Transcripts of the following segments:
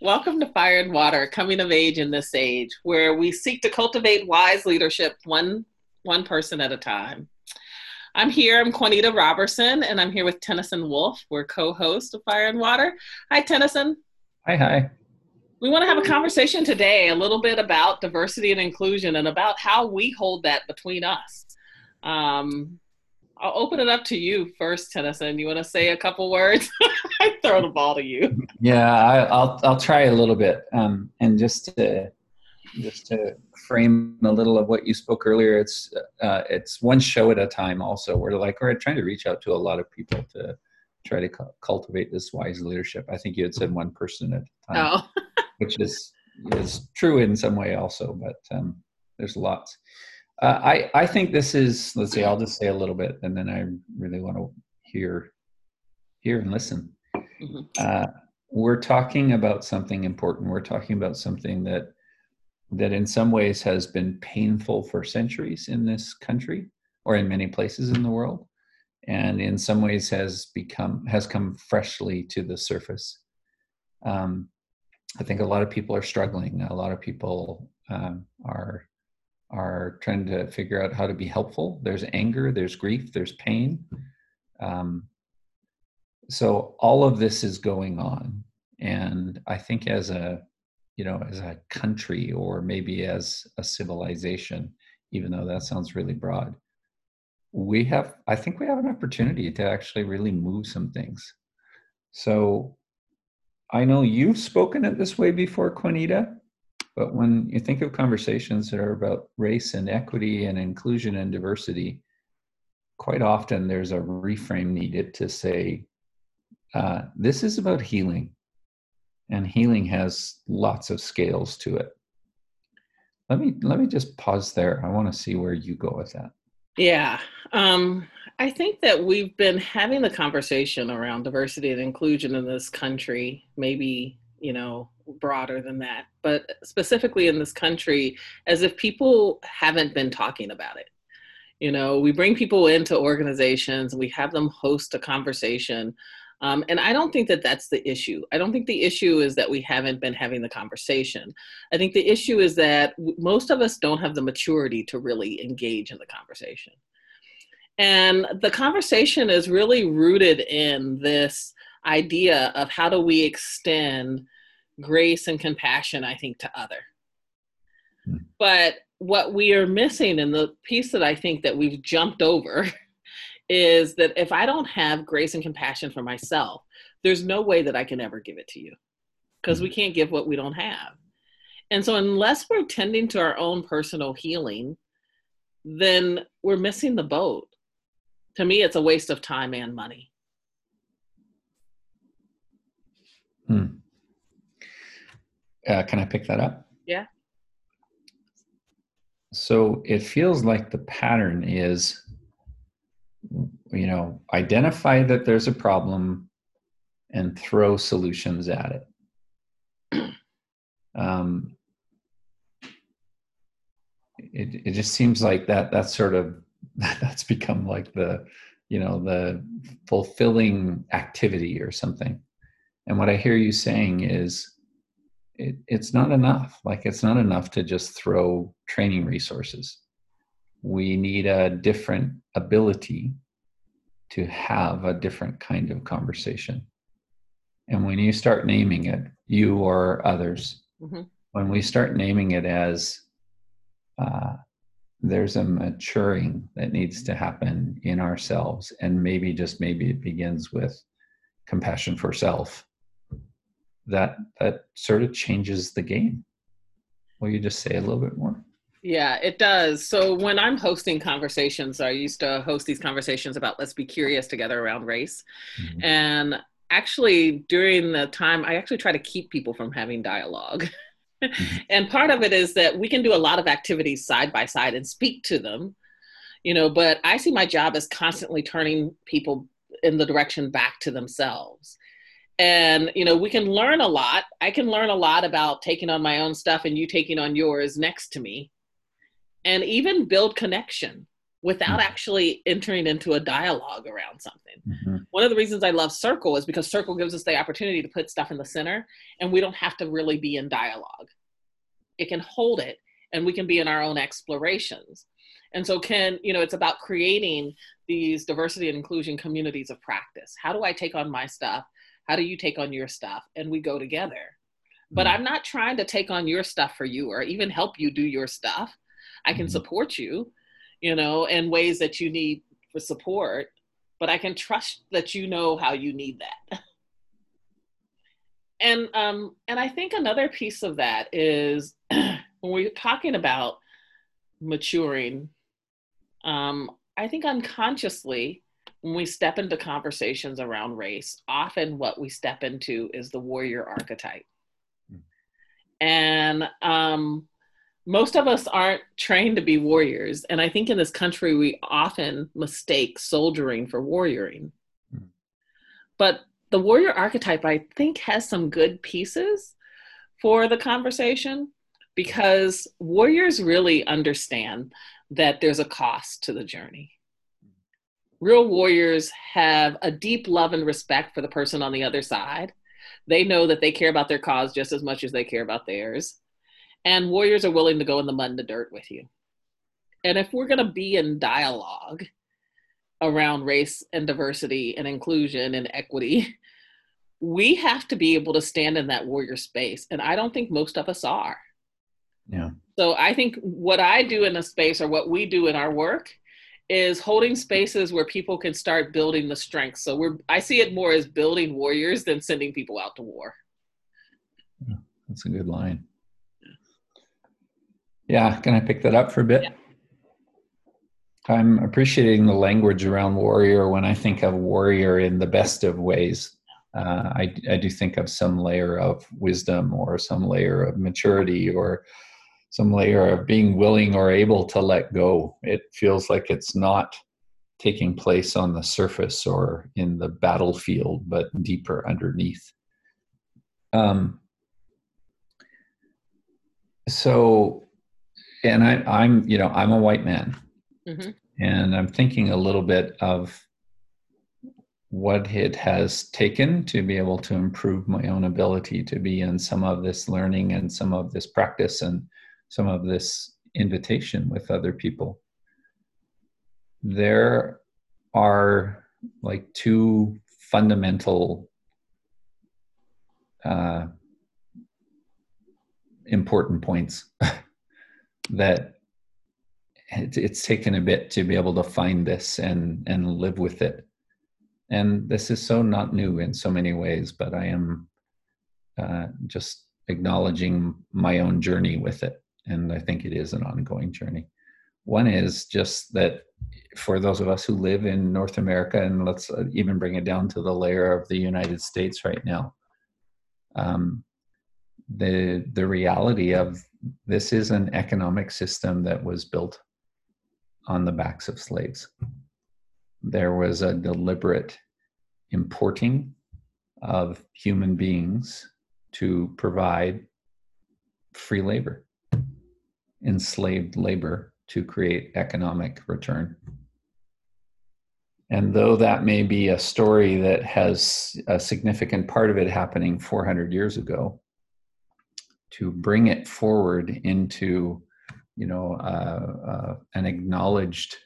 Welcome to Fire and Water, coming of age in this age, where we seek to cultivate wise leadership one one person at a time. I'm here, I'm Quanita Robertson, and I'm here with Tenneson Woolf. We're co host of Fire and Water. Hi, Tenneson. Hi, hi. We want to have a conversation today a little bit about diversity and inclusion and about how we hold that between us. Um, I'll open it up to you first, Tenneson. You want to say a couple words? I throw the ball to you. Yeah, I, will I'll try a little bit, um, and just to just to frame a little of what you spoke earlier. It's uh, it's one show at a time. Also, we're like we're trying to reach out to a lot of people to try to cu- cultivate this wise leadership. I think you had said one person at a time, oh. which is is true in some way also, but um, there's lots. Uh, I I think this is. Let's see. I'll just say a little bit, and then I really want to hear hear and listen. Mm-hmm. Uh, we're talking about something important. We're talking about something that that in some ways has been painful for centuries in this country or in many places in the world, and in some ways has become has come freshly to the surface. Um, I think a lot of people are struggling. A lot of people um, are are trying to figure out how to be helpful. There's anger, there's grief, there's pain. Um, so all of this is going on, and I think as a you know as a country or maybe as a civilization, even though that sounds really broad, we have I think we have an opportunity to actually really move some things. So I know you've spoken it this way before, Quanita. But when you think of conversations that are about race and equity and inclusion and diversity, quite often there's a reframe needed to say, uh, this is about healing. And healing has lots of scales to it. Let me let me just pause there. I want to see where you go with that. Yeah. Um, I think that we've been having the conversation around diversity and inclusion in this country, maybe, you know, broader than that, but specifically in this country, as if people haven't been talking about it. You know, we bring people into organizations, we have them host a conversation. Um, and I don't think that that's the issue. I don't think the issue is that we haven't been having the conversation. I think the issue is that most of us don't have the maturity to really engage in the conversation. And the conversation is really rooted in this idea of how do we extend grace and compassion, I think, to other. Hmm. But what we are missing, and the piece that I think that we've jumped over, is that if I don't have grace and compassion for myself, there's no way that I can ever give it to you because we hmm. can't give what we don't have. And so, unless we're tending to our own personal healing, then we're missing the boat. To me, it's a waste of time and money. Hmm. Uh, can I pick that up? Yeah. So it feels like the pattern is, you know, identify that there's a problem and throw solutions at it. Um, it, it just seems like that that's sort of that's become like the you know the fulfilling activity or something and what i hear you saying is it, it's not enough. Like it's not enough to just throw training resources. We need a different ability to have a different kind of conversation. And when you start naming it, you or others, mm-hmm. when we start naming it as uh, there's a maturing that needs to happen in ourselves, and maybe just maybe it begins with compassion for self that that sort of changes the game. Will you just say a little bit more? Yeah, it does. So when I'm hosting conversations, I used to host these conversations about let's be curious together around race. Mm-hmm. And actually during the time I actually try to keep people from having dialogue. Mm-hmm. and part of it is that we can do a lot of activities side by side and speak to them, you know, but I see my job as constantly turning people in the direction back to themselves and you know we can learn a lot i can learn a lot about taking on my own stuff and you taking on yours next to me and even build connection without mm-hmm. actually entering into a dialogue around something. Mm-hmm. One of the reasons I love Circle is because Circle gives us the opportunity to put stuff in the center and we don't have to really be in dialogue. It can hold it and we can be in our own explorations. And so, can you know, it's about creating these diversity and inclusion communities of practice. How do I take on my stuff? How do you take on your stuff? And we go together. But mm-hmm. I'm not trying to take on your stuff for you or even help you do your stuff. I can mm-hmm. support you, you know, in ways that you need for support, but I can trust that you know how you need that. and um, and I think another piece of that is when we're talking about maturing, um, I think unconsciously when we step into conversations around race, often what we step into is the warrior archetype. Mm. And um, most of us aren't trained to be warriors. And I think in this country, we often mistake soldiering for warrioring. Mm. But the warrior archetype, I think, has some good pieces for the conversation because warriors really understand that there's a cost to the journey. Real warriors have a deep love and respect for the person on the other side. They know that they care about their cause just as much as they care about theirs and warriors are willing to go in the mud and the dirt with you. And if we're going to be in dialogue around race and diversity and inclusion and equity, we have to be able to stand in that warrior space. And I don't think most of us are. Yeah. So I think what I do in a space or what we do in our work is holding spaces where people can start building the strength. So we're I see it more as building warriors than sending people out to war. Yeah, that's a good line. Yeah, can I pick that up for a bit? Yeah. I'm appreciating the language around warrior when I think of warrior in the best of ways. Uh, I, I do think of some layer of wisdom or some layer of maturity or some layer of being willing or able to let go. It feels like it's not taking place on the surface or in the battlefield, but deeper underneath. Um, so and I, I'm, you know, I'm a white man, mm-hmm. and I'm thinking a little bit of what it has taken to be able to improve my own ability to be in some of this learning and some of this practice and some of this invitation with other people. There are like two fundamental uh, important points that it's, it's taken a bit to be able to find this and and live with it and this is so not new in so many ways but i am uh, just acknowledging my own journey with it and i think it is an ongoing journey one is just that for those of us who live in north america and let's uh, even bring it down to the layer of the united states right now um, the the reality of this is an economic system that was built on the backs of slaves. There was a deliberate importing of human beings to provide free labor, enslaved labor to create economic return. And though that may be a story that has a significant part of it happening 400 years ago, to bring it forward into you know uh, uh, an acknowledged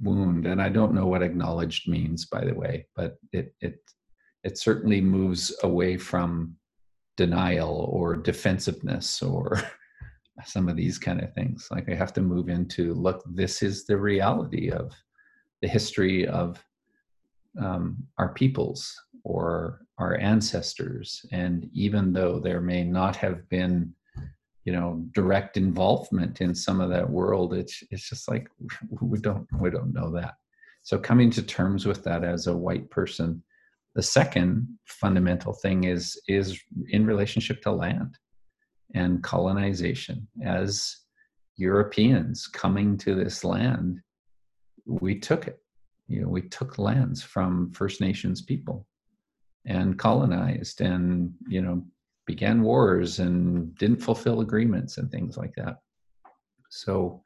wound and i don't know what acknowledged means by the way but it it it certainly moves away from denial or defensiveness or some of these kind of things. Like i have to move into look this is the reality of the history of um, our peoples or our ancestors. And even though there may not have been you know direct involvement in some of that world it's it's just like we don't we don't know that. So coming to terms with that as a white person the second fundamental thing is is in relationship to land and colonization. As europeans coming to this land we took it. You know we took lands from first nations people and colonized and you know began wars and didn't fulfill agreements and things like that. So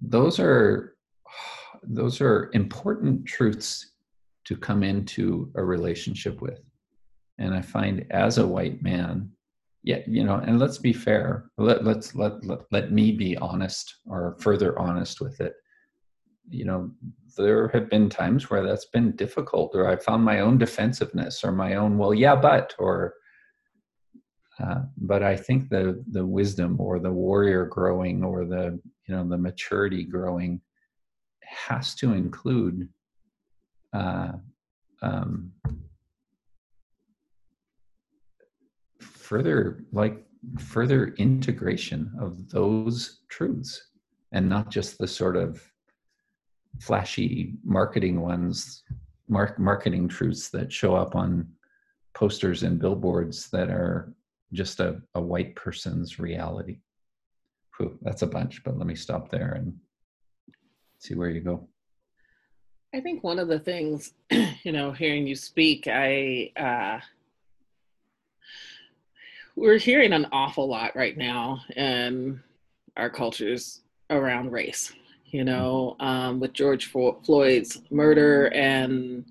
those are those are important truths to come into a relationship with. And I find as a white man, yeah, you know, and let's be fair. Let let's let let, let me be honest or further honest with it. You know, there have been times where that's been difficult, or I found my own defensiveness or my own, well, yeah, but, or uh, but I think the the wisdom or the warrior growing or the you know the maturity growing has to include uh, um, further like further integration of those truths and not just the sort of flashy marketing ones mark, marketing truths that show up on posters and billboards that are just a, a white person's reality. Whew, that's a bunch but let me stop there and see where you go. I think one of the things you know hearing you speak i uh we're hearing an awful lot right now in our cultures around race you know um, with george floyd's murder and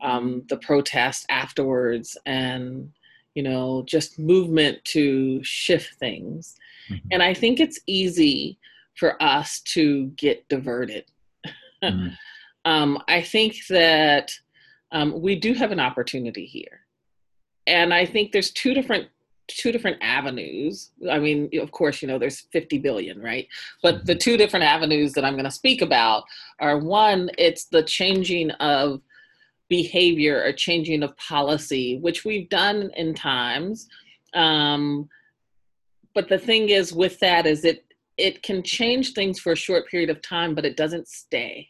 um, the protest afterwards and you know just movement to shift things mm-hmm. and i think it's easy for us to get diverted mm-hmm. um, i think that um, we do have an opportunity here and i think there's two different two different avenues. I mean, of course, you know, there's 50 billion, right? But the two different avenues that I'm going to speak about are one, it's the changing of behavior or changing of policy, which we've done in times. Um, but the thing is with that is it it can change things for a short period of time, but it doesn't stay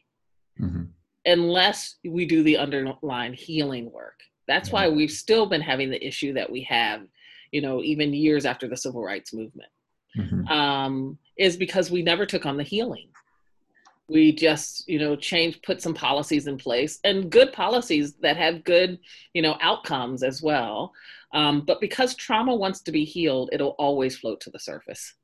mm-hmm. unless we do the underlying healing work. That's yeah. why we've still been having the issue that we have you know, even years after the civil rights movement, mm-hmm. um, is because we never took on the healing. We just, you know, changed, put some policies in place and good policies that have good, you know, outcomes as well. Um, but because trauma wants to be healed, it'll always float to the surface.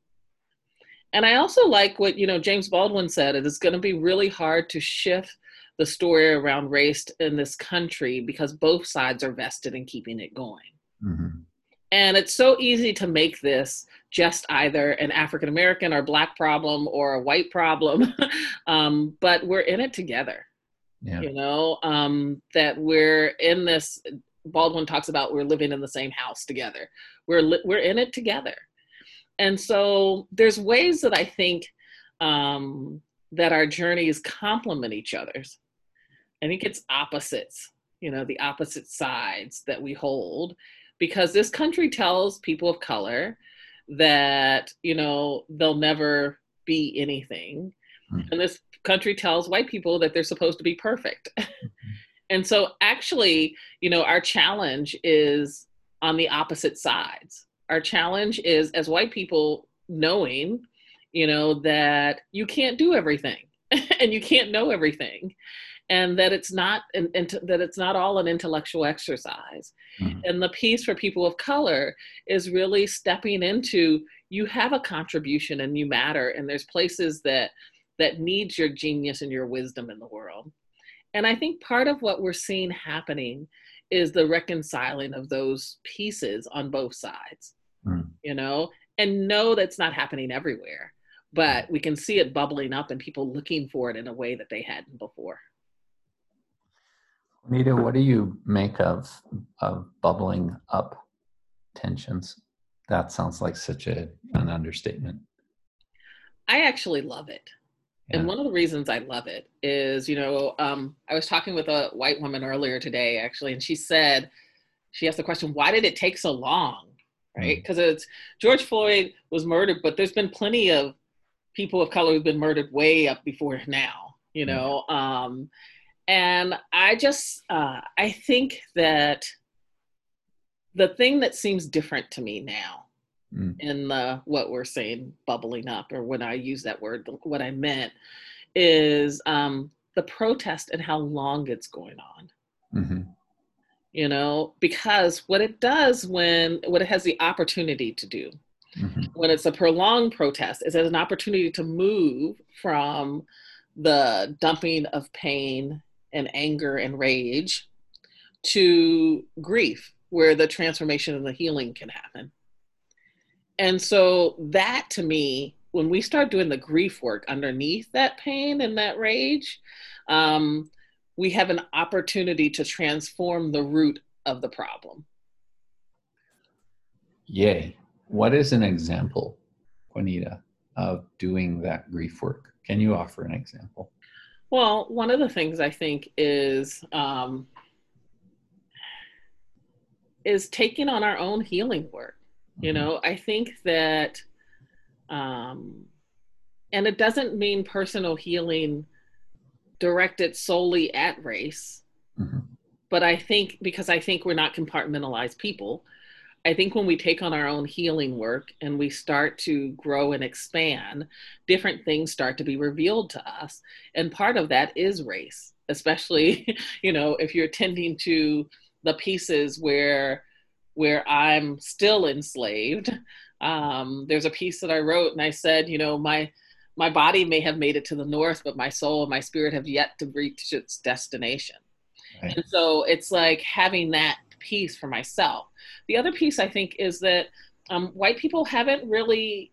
And I also like what, you know, James Baldwin said, it is going to be really hard to shift the story around race in this country because both sides are vested in keeping it going. Mm-hmm. And it's so easy to make this just either an African American or Black problem or a white problem, um, but we're in it together. Yeah. You know, um, that we're in this. Baldwin talks about we're living in the same house together. We're li- we're in it together, and so there's ways that I think um, that our journeys complement each other's. I think it's opposites. You know, the opposite sides that we hold, because this country tells people of color that you know they'll never be anything mm-hmm. and this country tells white people that they're supposed to be perfect mm-hmm. and so actually you know our challenge is on the opposite sides our challenge is as white people knowing you know that you can't do everything and you can't know everything and that it's not and, and that it's not all an intellectual exercise mm-hmm. and the piece for people of color is really stepping into you have a contribution and you matter and there's places that that needs your genius and your wisdom in the world and i think part of what we're seeing happening is the reconciling of those pieces on both sides mm-hmm. you know and know that's not happening everywhere but we can see it bubbling up and people looking for it in a way that they hadn't before Quanita, what do you make of of bubbling up tensions? That sounds like such a, an understatement. I actually love it. Yeah. And one of the reasons I love it is, you know, um, I was talking with a white woman earlier today, actually, and she said, she asked the question, why did it take so long? Right? Because mm. it's George Floyd was murdered, but there's been plenty of people of color who've been murdered way up before now, you mm. know. Mm. Um, and I just, uh, I think that the thing that seems different to me now mm. in the, what we're saying, bubbling up, or when I use that word, what I meant is um, the protest and how long it's going on. Mm-hmm. You know, because what it does when, what it has the opportunity to do, mm-hmm. when it's a prolonged protest, is it an opportunity to move from the dumping of pain and anger and rage to grief, where the transformation and the healing can happen. And so, that to me, when we start doing the grief work underneath that pain and that rage, um, we have an opportunity to transform the root of the problem. Yay. What is an example, Quanita, of doing that grief work? Can you offer an example? Well, one of the things I think is um, is taking on our own healing work. Mm-hmm. You know, I think that, um, and it doesn't mean personal healing directed solely at race, mm-hmm. but I think because I think we're not compartmentalized people, I think when we take on our own healing work and we start to grow and expand, different things start to be revealed to us. And part of that is race, especially, you know, if you're tending to the pieces where where I'm still enslaved. Um, there's a piece that I wrote and I said, you know, my my body may have made it to the north, but my soul and my spirit have yet to reach its destination. Right. And so it's like having that piece for myself. The other piece I think is that um, white people haven't really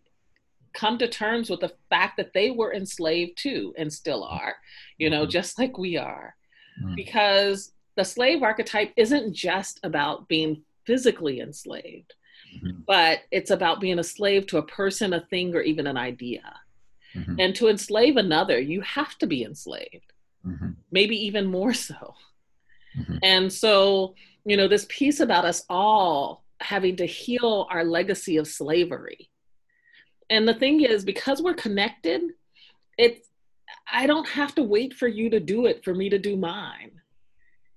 come to terms with the fact that they were enslaved too and still are, you know, mm-hmm. just like we are. Mm-hmm. Because the slave archetype isn't just about being physically enslaved, mm-hmm. but it's about being a slave to a person, a thing, or even an idea. Mm-hmm. And to enslave another, you have to be enslaved, mm-hmm. maybe even more so. Mm-hmm. And so you know, this piece about us all having to heal our legacy of slavery. And the thing is, because we're connected, it's I don't have to wait for you to do it for me to do mine.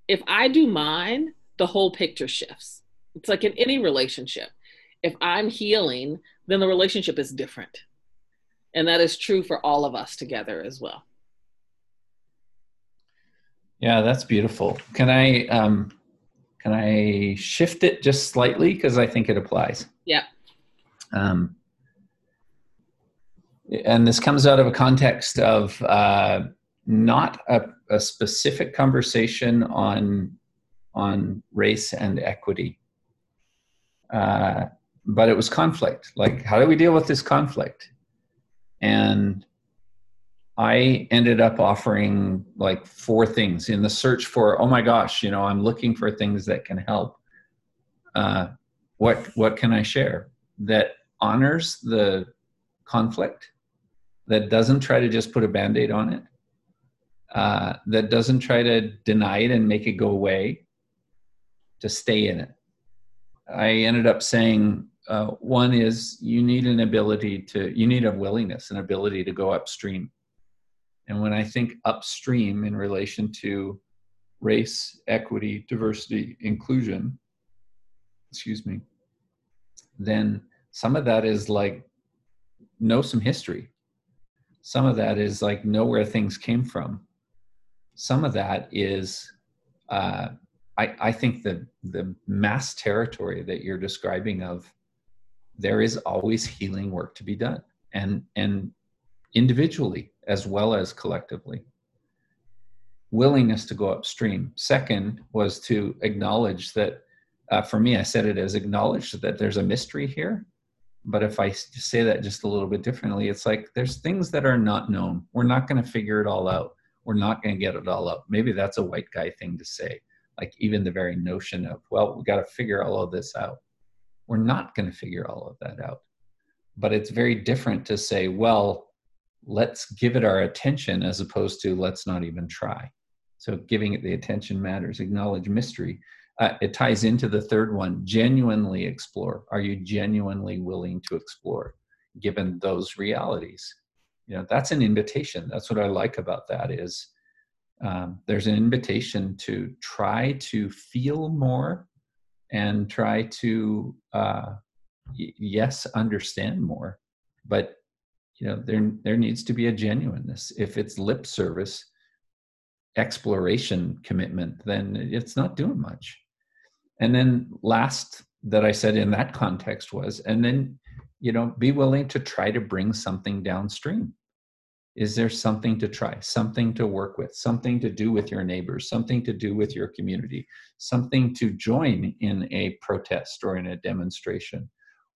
If I do mine, the whole picture shifts. It's like in any relationship. If I'm healing, then the relationship is different. And that is true for all of us together as well. Yeah, that's beautiful. Can I um can I shift it just slightly because I think it applies? Yeah. Um, and this comes out of a context of uh, not a, a, specific conversation on on race and equity, uh, but it was conflict. Like, how do we deal with this conflict? And I ended up offering like four things in the search for, oh my gosh, you know, I'm looking for things that can help. Uh, what what can I share that honors the conflict, that doesn't try to just put a band-aid on it, uh, that doesn't try to deny it and make it go away, to stay in it. I ended up saying uh, one is you need an ability to, you need a willingness, an ability to go upstream and when I think upstream in relation to race, equity, diversity, inclusion, excuse me, then some of that is like know some history. Some of that is like know where things came from. Some of that is, uh, I, I think the the mass territory that you're describing of, there is always healing work to be done, and and individually as well as collectively. Willingness to go upstream. Second was to acknowledge that, uh, for me, I said it as acknowledge that there's a mystery here. But if I say that just a little bit differently, it's like there's things that are not known. We're not going to figure it all out. We're not going to get it all out. Maybe that's a white guy thing to say. Like even the very notion of, well, we got to figure all of this out. We're not going to figure all of that out. But it's very different to say, well, let's give it our attention as opposed to let's not even try. So giving it the attention matters. Acknowledge mystery. Uh, it ties into the third one genuinely explore. Are you genuinely willing to explore given those realities? You know, that's an invitation. That's what I like about that is um, there's an invitation to try to feel more and try to, uh, y- yes, understand more, but you know there there needs to be a genuineness. If it's lip service exploration commitment then it's not doing much. And then last that i said in that context was and then you know be willing to try to bring something downstream. Is there something to try something to work with something to do with your neighbors something to do with your community something to join in a protest or in a demonstration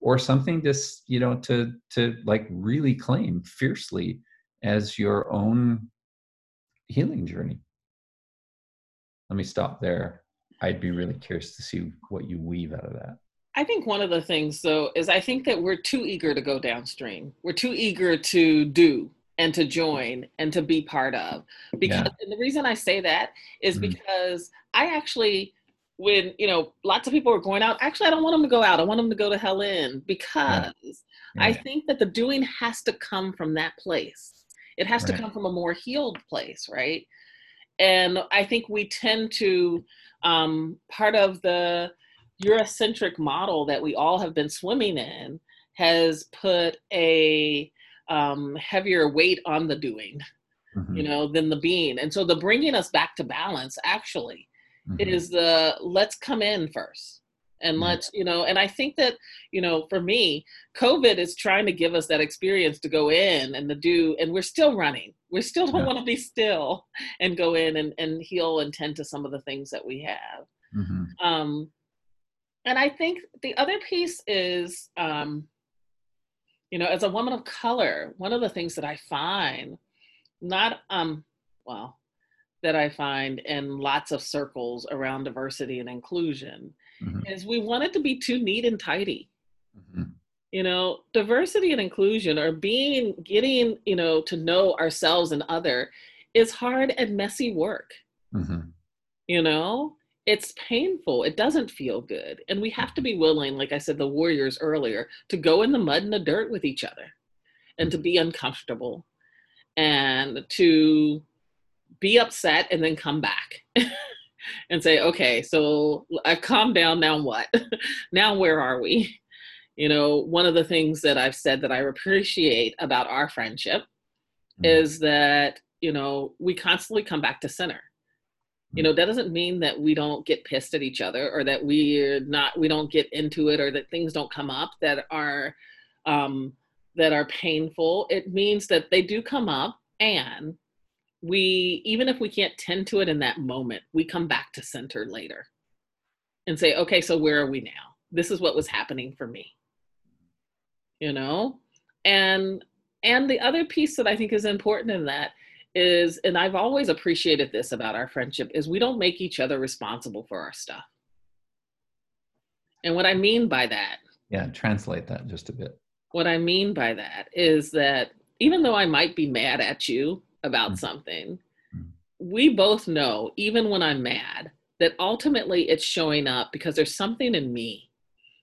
or something just you know to to like really claim fiercely as your own healing journey let me stop there i'd be really curious to see what you weave out of that I think one of the things, though, is I think that we're too eager to go downstream. We're too eager to do and to join and to be part of. Because yeah. and the reason I say that is mm-hmm. because I actually, when you know, lots of people are going out. Actually, I don't want them to go out. I want them to go to hell in because. Yeah. I think that the doing has to come from that place. It has right. to come from a more healed place, right? And I think we tend to um, part of the Eurocentric model that we all have been swimming in has put a um, heavier weight on the doing, mm-hmm. you know, than the being. And so the bringing us back to balance actually mm-hmm. is the let's come in first and mm-hmm. let's you know and i think that you know for me covid is trying to give us that experience to go in and to do and we're still running we still don't yeah. want to be still and go in and, and heal and tend to some of the things that we have mm-hmm. um and I think the other piece is, um, you know, as a woman of color, one of the things that I find, not, um, well, that I find in lots of circles around diversity and inclusion mm-hmm. is we want it to be too neat and tidy. Mm-hmm. You know, diversity and inclusion or being, getting, you know, to know ourselves and other is hard and messy work. Mm-hmm. You know, it's painful. It doesn't feel good. And we have to be willing, like I said, the warriors earlier, to go in the mud and the dirt with each other and to be uncomfortable and to be upset and then come back and say, okay, so I've calmed down. Now what? now where are we? You know, one of the things that I've said that I appreciate about our friendship mm-hmm. is that, you know, we constantly come back to center you know that doesn't mean that we don't get pissed at each other or that we're not we don't get into it or that things don't come up that are um, that are painful it means that they do come up and we even if we can't tend to it in that moment we come back to center later and say okay so where are we now this is what was happening for me you know and and the other piece that i think is important in that is and I've always appreciated this about our friendship is we don't make each other responsible for our stuff. And what I mean by that yeah, translate that just a bit. What I mean by that is that even though I might be mad at you about mm-hmm. something, mm-hmm. we both know even when I'm mad that ultimately it's showing up because there's something in me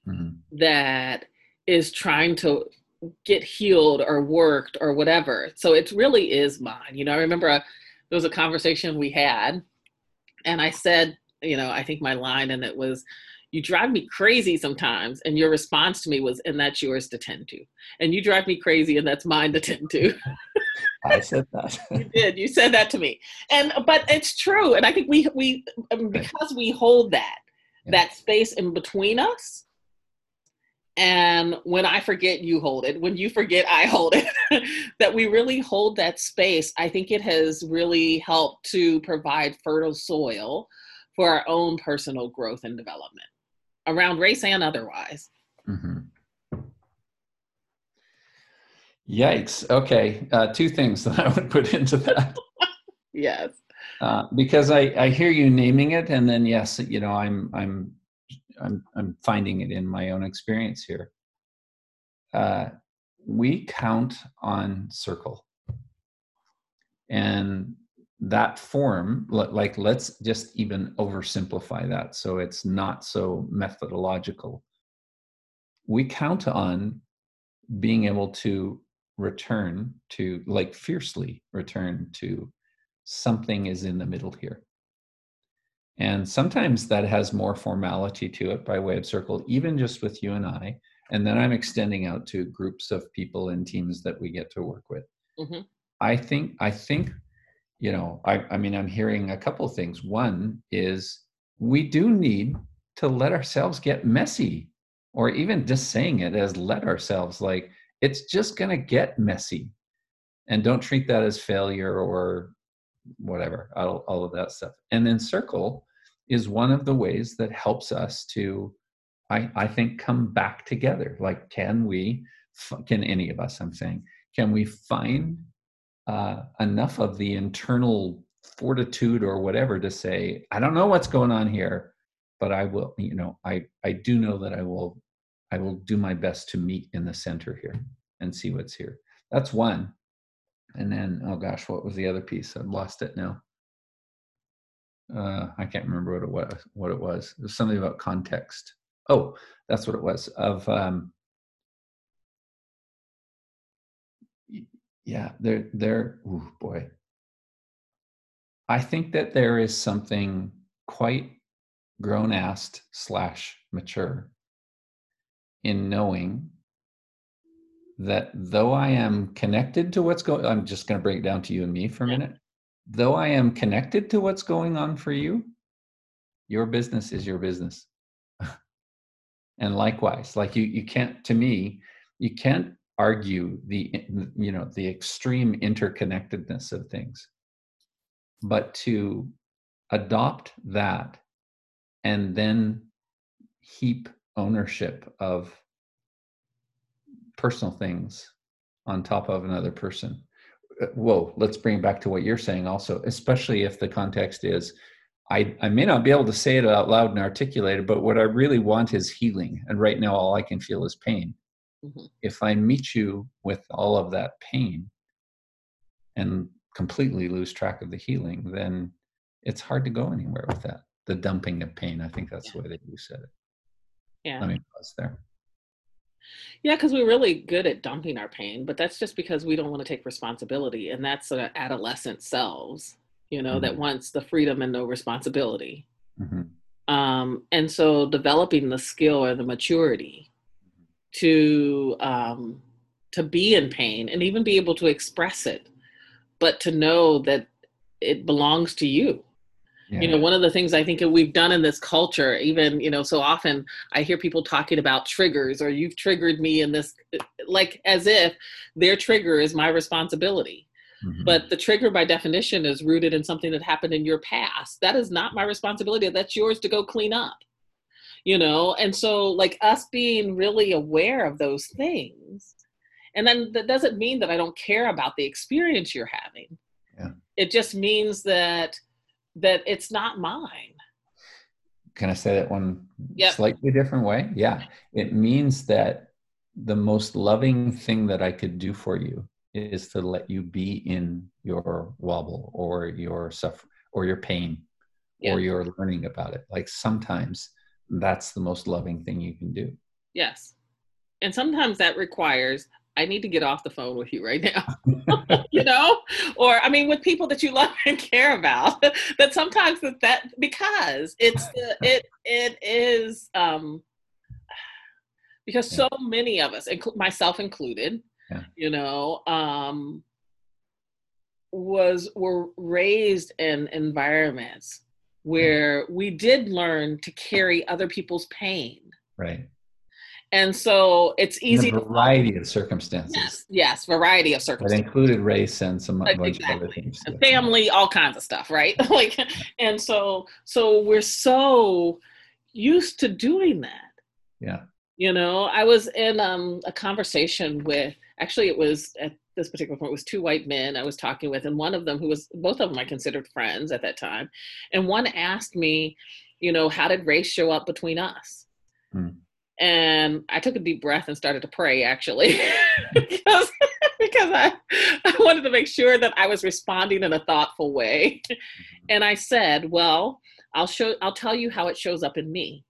mm-hmm. that is trying to get healed or worked or whatever. So it really is mine. You know, I remember a, there was a conversation we had, and I said, you know, I think my line, and it was, you drive me crazy sometimes. And your response to me was, and that's yours to tend to. And you drive me crazy, and that's mine to tend to. I said that. you did. You said that to me. And, but it's true. And I think we, we, um, because we hold that, yeah. that space in between us, and when i forget you hold it when you forget i hold it that we really hold that space i think it has really helped to provide fertile soil for our own personal growth and development around race and otherwise mm-hmm. Yikes okay uh, two things that i would put into that yes uh, because I, I hear you naming it and then yes you know i'm i'm I'm I'm finding it in my own experience here. Uh, we count on circle, and that form, like let's just even oversimplify that so it's not so methodological. We count on being able to return to, like fiercely return to something is in the middle here. And sometimes that has more formality to it by way of circle, even just with you and I. And then I'm extending out to groups of people and teams that we get to work with. Mm-hmm. I think, I think, you know, I, I mean, I'm hearing a couple of things. One is we do need to let ourselves get messy, or even just saying it as let ourselves, like, it's just going to get messy. and don't treat that as failure or whatever all, all of that stuff and then circle is one of the ways that helps us to i i think come back together like can we can any of us i'm saying can we find uh, enough of the internal fortitude or whatever to say i don't know what's going on here but i will you know i i do know that i will i will do my best to meet in the center here and see what's here. That's one. And then oh gosh what was the other piece? I've lost it now. Uh, i can't remember what it was what it was. It was something about context. Oh that's what it was of um yeah there there oh boy. I think that there is something quite grown ass slash mature in knowing that though I am connected to what's going I'm just going to break it down to you and me for a minute. Though I am connected to what's going on for you, your business is your business. and likewise, like you you can't to me, you can't argue the you know the extreme interconnectedness of things. But to adopt that and then heap ownership of personal things on top of another person. Uh, whoa, let's bring it back to what you're saying also, especially if the context is I, I may not be able to say it out loud and articulate it, but what I really want is healing. And right now, all I can feel is pain. Mm-hmm. If I meet you with all of that pain and completely lose track of the healing, then it's hard to go anywhere with that. The dumping of pain. I think that's yeah. the way that you said it. Yeah. Let me pause there. Yeah, because we're really good at dumping our pain, but that's just because we don't want to take responsibility. And that's the adolescent selves, you know, mm-hmm. that wants the freedom and no responsibility. Mm-hmm. Um, and so developing the skill or the maturity to um, to be in pain and even be able to express it, but to know that it belongs to you yeah. you know one of the things i think we've done in this culture even you know so often i hear people talking about triggers or you've triggered me in this like as if their trigger is my responsibility mm-hmm. but the trigger by definition is rooted in something that happened in your past that is not my responsibility that's yours to go clean up you know and so like us being really aware of those things and then that doesn't mean that i don't care about the experience you're having yeah. it just means that that it's not mine. Can I say that one yep. slightly different way? Yeah. It means that the most loving thing that I could do for you is to let you be in your wobble or your suffer or your pain or your learning about it. Like sometimes that's the most loving thing you can do. Yes. And sometimes that requires I need to get off the phone with you right now. you know? Or I mean with people that you love and care about. that sometimes that, that because it's the, it it is um because so many of us, myself included, yeah. you know, um was were raised in environments where we did learn to carry other people's pain. Right and so it's easy a variety of circumstances. Yes, yes variety of circumstances. that included race and some like, bunch exactly. of other things family all kinds of stuff right? Like and so so we're so used to doing that. Yeah. You know i was in um, a conversation with actually it was at this particular point it was two white men i was talking with and one of them who was both of them i considered friends at that time and one asked me you know how did race show up between us? Hmm and I took a deep breath and started to pray actually because because I, I wanted to make sure that I was responding in a thoughtful way. Mm-hmm. And I said, well, I'll show I'll tell you how it shows up in me.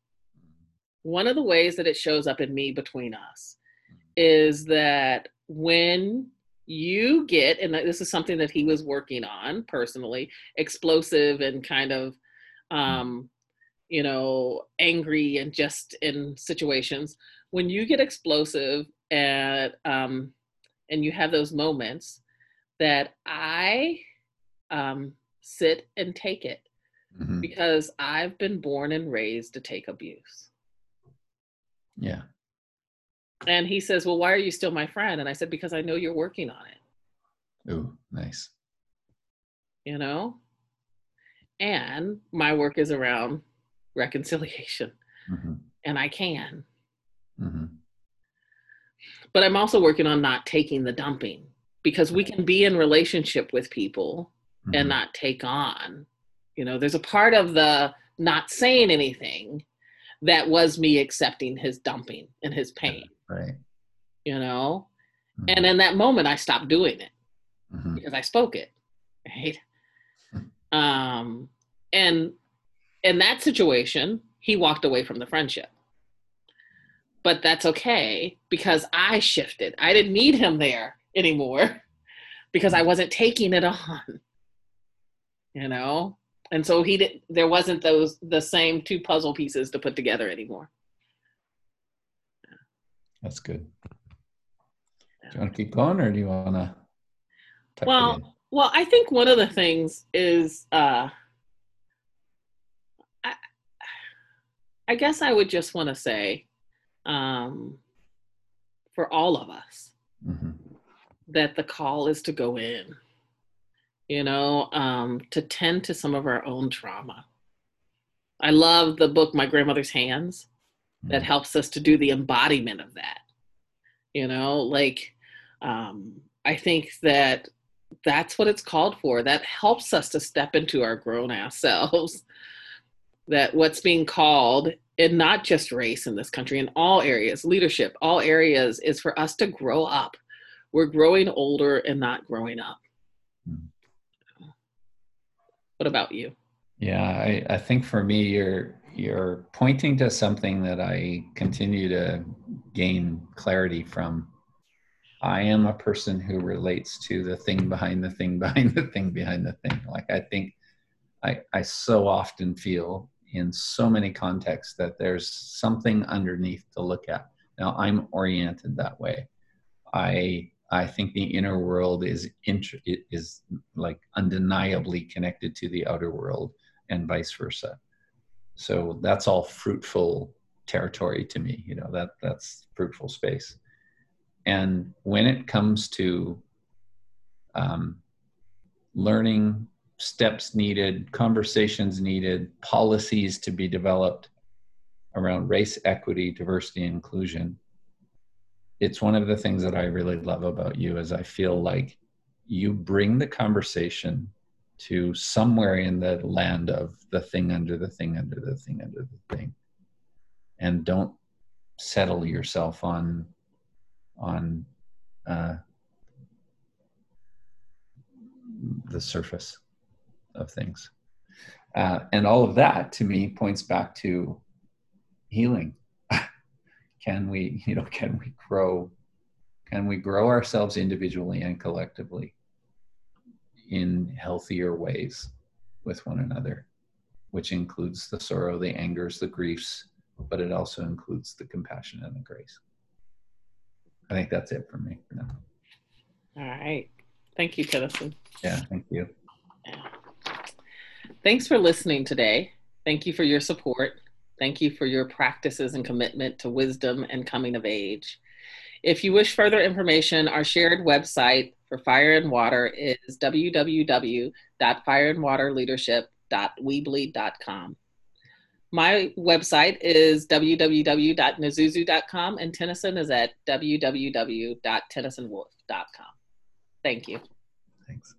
One of the ways that it shows up in me between us is that when you get and this is something that he was working on personally explosive and kind of mm. um, you know, angry and just in situations. When you get explosive and um, and you have those moments, that I um, sit and take it mm-hmm. because I've been born and raised to take abuse. Yeah. And he says, Well, why are you still my friend? And I said, Because I know you're working on it. Ooh, nice. You know? And my work is around reconciliation. Mm-hmm. And I can. Mm-hmm. But I'm also working on not taking the dumping because we can be in relationship with people mm-hmm. and not take on. You know, there's a part of the not saying anything that was me accepting his dumping and his pain. Right. You know? Mm-hmm. And in that moment I stopped doing it mm-hmm. because I spoke it. Right. Um and in that situation, he walked away from the friendship. But that's okay because I shifted. I didn't need him there anymore because I wasn't taking it on. You know? And so he did there wasn't those the same two puzzle pieces to put together anymore. That's good. Do you want to keep going or do you want to well well i think one of the things is uh i i guess i would just want to say um for all of us mm-hmm. that the call is to go in you know um to tend to some of our own trauma i love the book my grandmother's hands that mm-hmm. helps us to do the embodiment of that you know like um i think that that's what it's called for. That helps us to step into our grown ass selves. that what's being called, and not just race in this country, in all areas, leadership, all areas, is for us to grow up. We're growing older and not growing up. Hmm. What about you? Yeah, I, I think for me, you're you're pointing to something that I continue to gain clarity from I am a person who relates to the thing behind the thing behind the thing behind the thing. Like I think I, I so often feel in so many contexts that there's something underneath to look at. Now I'm oriented that way. I I think the inner world is int- is like undeniably connected to the outer world and vice versa. So that's all fruitful territory to me. You know that that's fruitful space. And when it comes to um, learning steps needed, conversations needed, policies to be developed around race, equity, diversity, inclusion, it's one of the things that I really love about you is I feel like you bring the conversation to somewhere in the land of the thing under the thing under the thing under the thing. And don't settle yourself on on uh, the surface of things. Uh, and all of that to me points back to healing. can we, you know, can we grow? Can we grow ourselves individually and collectively in healthier ways with one another, which includes the sorrow, the angers, the griefs, but it also includes the compassion and the grace. I think that's it for me for now. All right. Thank you, Tenneson. Yeah, thank you. Yeah. Thanks for listening today. Thank you for your support. Thank you for your practices and commitment to wisdom and coming of age. If you wish further information, our shared website for Fire and Water is www.fireandwaterleadership.weebly.com. My website is www.nzuzu.com and Tenneson is at www.tennesonwoolf.com. Thank you. Thanks.